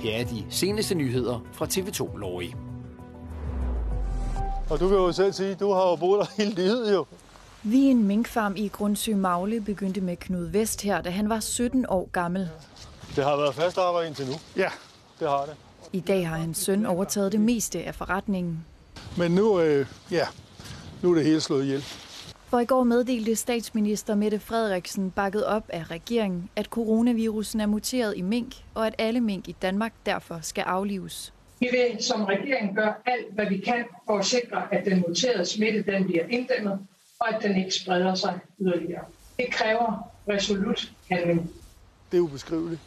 Her er de seneste nyheder fra TV2 Lorry. Og du kan jo selv sige, du har jo boet der hele livet jo. Vi en minkfarm i Grundsø Magle begyndte med Knud Vest her, da han var 17 år gammel. Det har været fast arbejde indtil nu. Ja. Det har det. I dag har hans søn overtaget det meste af forretningen. Men nu, øh, ja, nu er det hele slået ihjel. For i går meddelte statsminister Mette Frederiksen bakket op af regeringen, at coronavirusen er muteret i mink, og at alle mink i Danmark derfor skal aflives. Vi vil som regering gøre alt, hvad vi kan for at sikre, at den muterede smitte den bliver inddæmmet, og at den ikke spreder sig yderligere. Det kræver resolut handling. Det er ubeskriveligt.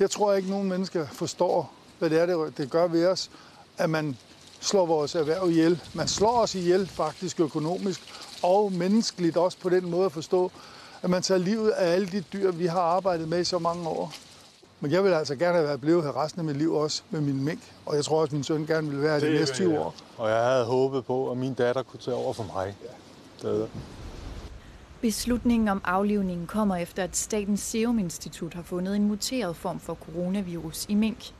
Jeg tror ikke, nogen mennesker forstår, hvad det er, det- det gør ved os, at man slår vores erhverv ihjel. Man slår os ihjel faktisk økonomisk og menneskeligt også på den måde at forstå, at man tager livet af alle de dyr, vi har arbejdet med i så mange år. Men jeg vil altså gerne have været blevet her resten af mit liv også med min mink, og jeg tror også, at min søn gerne vil være her de næste 20 år. Og jeg havde håbet på, at min datter kunne tage over for mig. Ja. Det det. Beslutningen om aflivningen kommer efter, at Statens Serum Institut har fundet en muteret form for coronavirus i mink.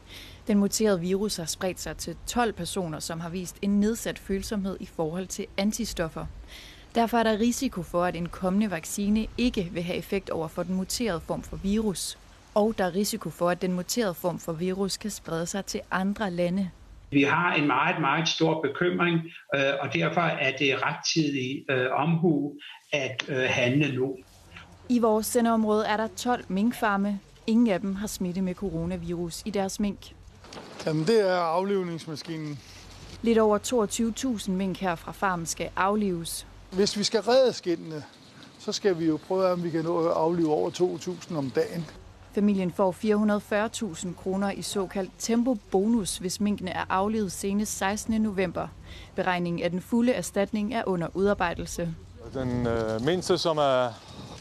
Den muterede virus har spredt sig til 12 personer, som har vist en nedsat følsomhed i forhold til antistoffer. Derfor er der risiko for, at en kommende vaccine ikke vil have effekt over for den muterede form for virus. Og der er risiko for, at den muterede form for virus kan sprede sig til andre lande. Vi har en meget, meget stor bekymring, øh, og derfor er det rettidig øh, omhu at øh, handle nu. I vores sendeområde er der 12 minkfarme. Ingen af dem har smitte med coronavirus i deres mink. Jamen, det er aflivningsmaskinen. Lidt over 22.000 mink her fra farmen skal aflives. Hvis vi skal redde skindene, så skal vi jo prøve, om vi kan nå at aflive over 2.000 om dagen. Familien får 440.000 kroner i såkaldt tempo-bonus, hvis minkene er aflevet senest 16. november. Beregningen af den fulde erstatning er under udarbejdelse. Den øh, mindste, som er,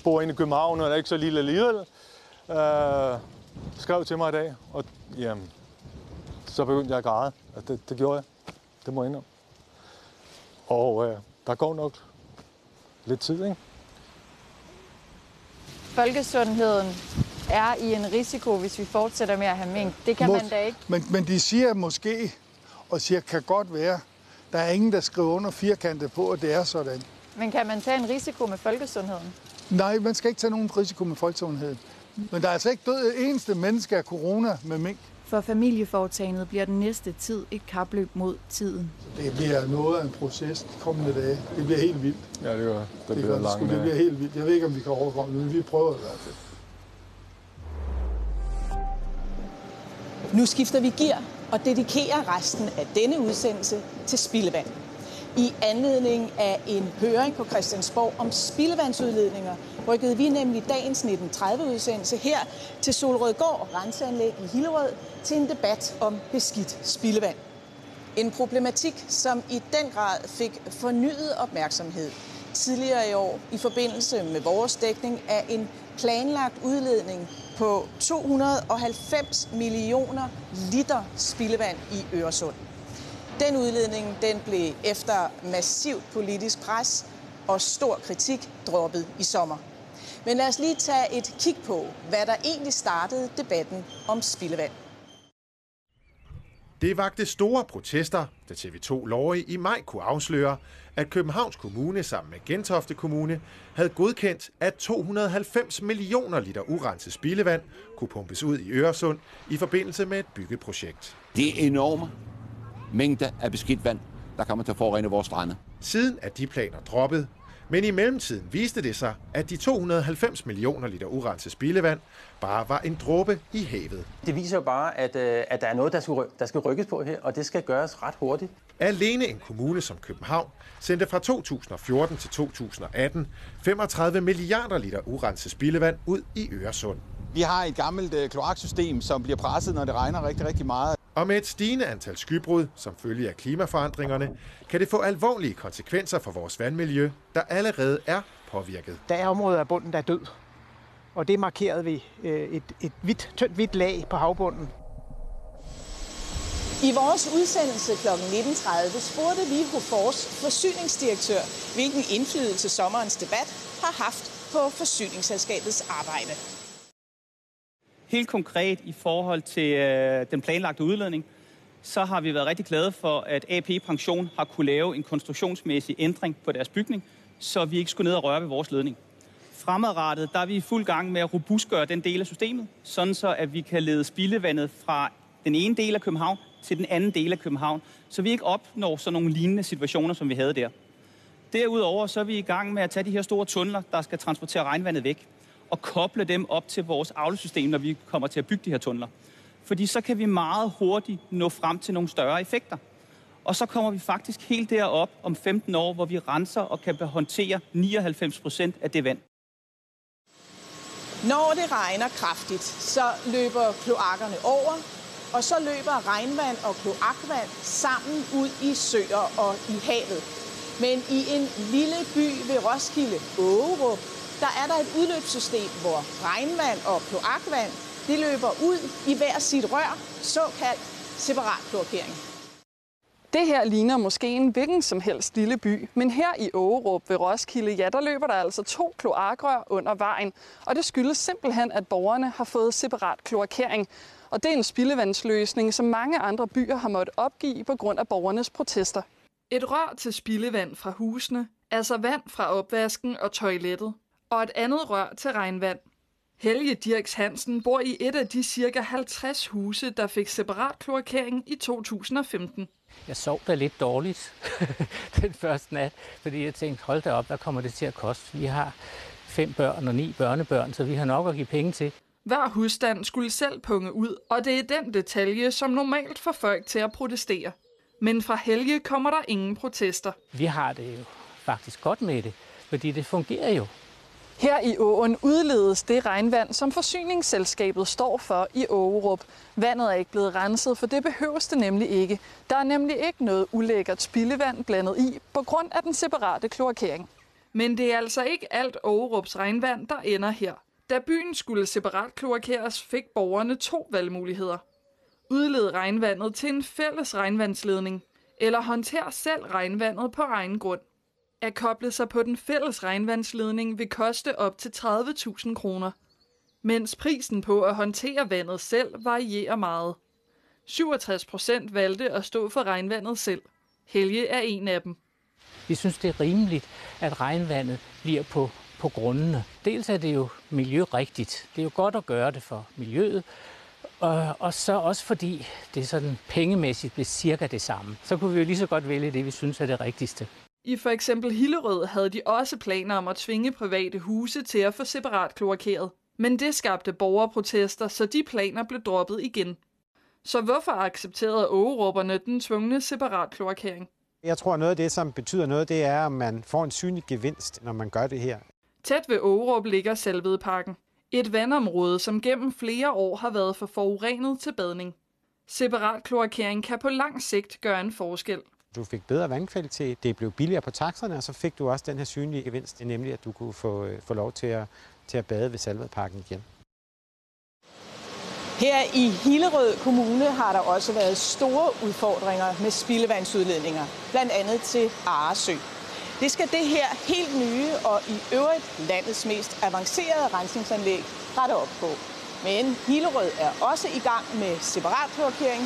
bor inde i København, og er ikke så lille alligevel, øh, skrev til mig i dag, og jamen, så begyndte jeg at græde. Og det, det gjorde jeg. Det må jeg indrømme. Og øh, der går nok lidt tid, ikke? Folkesundheden er i en risiko, hvis vi fortsætter med at have mink. Det kan man Mås- da ikke. Men, men de siger måske, og siger, kan godt være, der er ingen, der skriver under firkantet på, at det er sådan. Men kan man tage en risiko med folkesundheden? Nej, man skal ikke tage nogen risiko med folkesundheden. Men der er altså ikke død eneste menneske af corona med mink. For familieforetagendet bliver den næste tid et kapløb mod tiden. Det bliver noget af en proces de kommende dage. Det bliver helt vildt. Ja, det gør det. Det, bliver det, langt. det bliver helt vildt. Jeg ved ikke, om vi kan overkomme det, men vi prøver i hvert fald. Nu skifter vi gear og dedikerer resten af denne udsendelse til spildevand. I anledning af en høring på Christiansborg om spildevandsudledninger, rykkede vi nemlig dagens 1930-udsendelse her til Solrødgård Renseanlæg i Hillerød til en debat om beskidt spildevand. En problematik, som i den grad fik fornyet opmærksomhed tidligere i år i forbindelse med vores dækning af en planlagt udledning på 290 millioner liter spildevand i Øresund. Den udledning den blev efter massivt politisk pres og stor kritik droppet i sommer. Men lad os lige tage et kig på, hvad der egentlig startede debatten om spildevand. Det vagte store protester, da TV2 Lorry i maj kunne afsløre, at Københavns Kommune sammen med Gentofte Kommune havde godkendt, at 290 millioner liter urenset spildevand kunne pumpes ud i Øresund i forbindelse med et byggeprojekt. Det er enorme mængder af beskidt vand, der kommer til at forurene vores strande. Siden er de planer droppet, men i mellemtiden viste det sig, at de 290 millioner liter urenset spildevand bare var en dråbe i havet. Det viser jo bare, at, øh, at der er noget, der skal, der skal rykkes på her, og det skal gøres ret hurtigt. Alene en kommune som København sendte fra 2014 til 2018 35 milliarder liter urenset spildevand ud i Øresund. Vi har et gammelt øh, kloaksystem, som bliver presset, når det regner rigtig, rigtig meget. Og med et stigende antal skybrud, som følge af klimaforandringerne, kan det få alvorlige konsekvenser for vores vandmiljø, der allerede er påvirket. Der er områder af bunden, der er død. Og det er markeret ved øh, et, et hvidt, tyndt hvidt lag på havbunden. I vores udsendelse kl. 19.30 spurgte vi Hofors forsyningsdirektør, hvilken indflydelse sommerens debat har haft på forsyningsselskabets arbejde. Helt konkret i forhold til øh, den planlagte udledning, så har vi været rigtig glade for, at AP Pension har kunne lave en konstruktionsmæssig ændring på deres bygning, så vi ikke skulle ned og røre ved vores ledning. Fremadrettet, der er vi i fuld gang med at robustgøre den del af systemet, sådan så at vi kan lede spildevandet fra den ene del af København til den anden del af København, så vi ikke opnår sådan nogle lignende situationer, som vi havde der. Derudover så er vi i gang med at tage de her store tunneler, der skal transportere regnvandet væk, og koble dem op til vores afløbssystem, når vi kommer til at bygge de her tunneler. Fordi så kan vi meget hurtigt nå frem til nogle større effekter. Og så kommer vi faktisk helt derop om 15 år, hvor vi renser og kan håndtere 99 procent af det vand. Når det regner kraftigt, så løber kloakkerne over, og så løber regnvand og kloakvand sammen ud i søer og i havet. Men i en lille by ved Roskilde, Ågerup, der er der et udløbssystem, hvor regnvand og kloakvand det løber ud i hver sit rør, såkaldt separat kloakering. Det her ligner måske en hvilken som helst lille by, men her i Ågerup ved Roskilde, ja, der løber der altså to kloakrør under vejen. Og det skyldes simpelthen, at borgerne har fået separat kloakering. Og det er en spildevandsløsning, som mange andre byer har måttet opgive på grund af borgernes protester. Et rør til spildevand fra husene, altså vand fra opvasken og toilettet, og et andet rør til regnvand. Helge Dirks Hansen bor i et af de cirka 50 huse, der fik separat kloakering i 2015. Jeg sov da lidt dårligt den første nat, fordi jeg tænkte, hold da op, hvad kommer det til at koste? Vi har fem børn og ni børnebørn, så vi har nok at give penge til. Hver husstand skulle selv punge ud, og det er den detalje, som normalt får folk til at protestere. Men fra Helge kommer der ingen protester. Vi har det jo faktisk godt med det, fordi det fungerer jo. Her i åen udledes det regnvand, som forsyningsselskabet står for i Ågerup. Vandet er ikke blevet renset, for det behøves det nemlig ikke. Der er nemlig ikke noget ulækkert spildevand blandet i, på grund af den separate kloakering. Men det er altså ikke alt Ågerups regnvand, der ender her. Da byen skulle separat kloakeres, fik borgerne to valgmuligheder. Udled regnvandet til en fælles regnvandsledning, eller håndter selv regnvandet på egen grund. At koble sig på den fælles regnvandsledning vil koste op til 30.000 kroner, mens prisen på at håndtere vandet selv varierer meget. 67 procent valgte at stå for regnvandet selv. Helge er en af dem. Vi synes, det er rimeligt, at regnvandet bliver på, på grundene. Dels er det jo miljørigtigt. Det er jo godt at gøre det for miljøet, og, og så også fordi det sådan pengemæssigt bliver cirka det samme. Så kunne vi jo lige så godt vælge det, vi synes er det rigtigste. I for eksempel Hillerød havde de også planer om at tvinge private huse til at få separat kloakeret. Men det skabte borgerprotester, så de planer blev droppet igen. Så hvorfor accepterede ågeråberne den tvungne separat kloakering? Jeg tror, noget af det, som betyder noget, det er, at man får en synlig gevinst, når man gør det her. Tæt ved Ågerup ligger Selvedparken. Et vandområde, som gennem flere år har været for forurenet til badning. Separat kloakering kan på lang sigt gøre en forskel. Du fik bedre vandkvalitet, det blev billigere på takserne, og så fik du også den her synlige gevinst, nemlig at du kunne få, øh, få lov til at, til at bade ved Salvedparken igen. Her i Hillerød Kommune har der også været store udfordringer med spildevandsudledninger, blandt andet til Aresø. Det skal det her helt nye og i øvrigt landets mest avancerede rensningsanlæg rette op på. Men Hillerød er også i gang med separat kloakering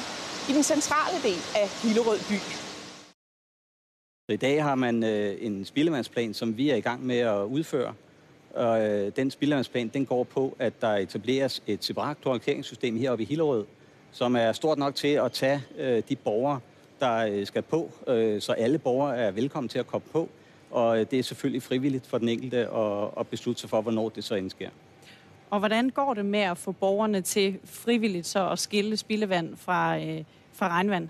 i den centrale del af Hillerød by. Så I dag har man øh, en spildevandsplan, som vi er i gang med at udføre. Og øh, den spildevandsplan, den går på, at der etableres et separat kloakeringssystem heroppe i Hillerød, som er stort nok til at tage øh, de borgere, der øh, skal på, øh, så alle borgere er velkommen til at komme på. Og øh, det er selvfølgelig frivilligt for den enkelte at, at beslutte sig for, hvornår det så indsker. Og hvordan går det med at få borgerne til frivilligt så at skille spildevand fra, øh, fra regnvand?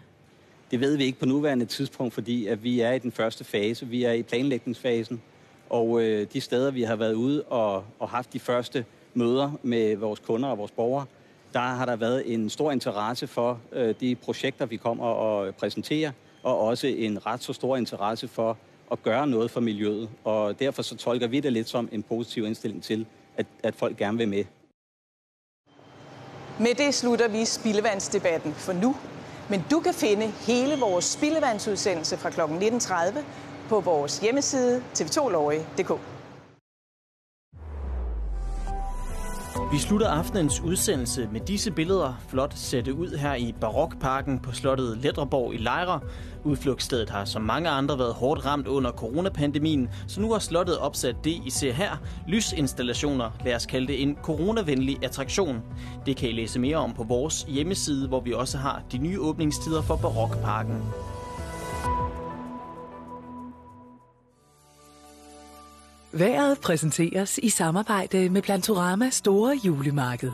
Det ved vi ikke på nuværende tidspunkt, fordi at vi er i den første fase. Vi er i planlægningsfasen. Og øh, de steder, vi har været ude og, og haft de første møder med vores kunder og vores borgere, der har der været en stor interesse for øh, de projekter, vi kommer og præsenterer, og også en ret så stor interesse for at gøre noget for miljøet. Og derfor så tolker vi det lidt som en positiv indstilling til, at, at folk gerne vil med. Med det slutter vi spildevandsdebatten for nu. Men du kan finde hele vores spildevandsudsendelse fra kl. 19.30 på vores hjemmeside tv2lorge.dk. Vi slutter aftenens udsendelse med disse billeder, flot sætte ud her i Barokparken på slottet Letterborg i Lejre. Udflugtsstedet har som mange andre været hårdt ramt under coronapandemien, så nu har slottet opsat det, I ser her. Lysinstallationer, lad os kalde det en coronavenlig attraktion. Det kan I læse mere om på vores hjemmeside, hvor vi også har de nye åbningstider for Barokparken. Været præsenteres i samarbejde med Plantorama Store Julemarked.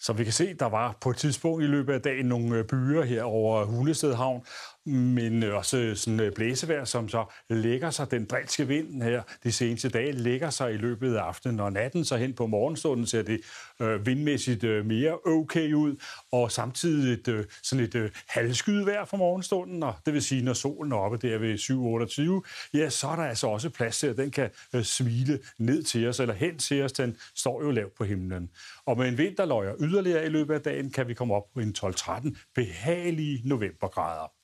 Som vi kan se, der var på et tidspunkt i løbet af dagen nogle øh, byer her over Hulested Havn, men også sådan øh, blæsevejr, som så lægger sig, den drilske vind her de seneste dage, lægger sig i løbet af aftenen og natten, så hen på morgenstunden ser det øh, vindmæssigt øh, mere okay ud, og samtidig et, øh, sådan et øh, halvskydevejr fra morgenstunden, og det vil sige, når solen er oppe der ved 7.28, ja, så er der altså også plads til, at den kan øh, svile ned til os, eller hen til os, den står jo lavt på himlen. Og med en vind, der løjer yderligere i løbet af dagen, kan vi komme op på en 12-13 behagelige novembergrader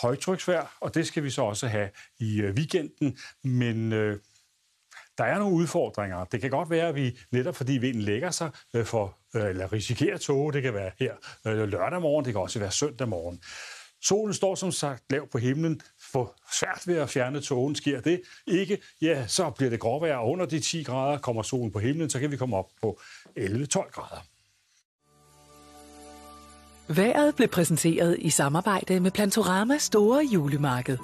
højtryksvejr, og det skal vi så også have i øh, weekenden, men øh, der er nogle udfordringer. Det kan godt være, at vi netop fordi vinden lægger sig øh, for, øh, eller risikerer tåge, det kan være her øh, lørdag morgen, det kan også være søndag morgen. Solen står som sagt lav på himlen, for svært ved at fjerne tågen. Sker det ikke, ja, så bliver det gråvejr under de 10 grader. Kommer solen på himlen, så kan vi komme op på 11-12 grader. Været blev præsenteret i samarbejde med Plantorama Store Julemarked.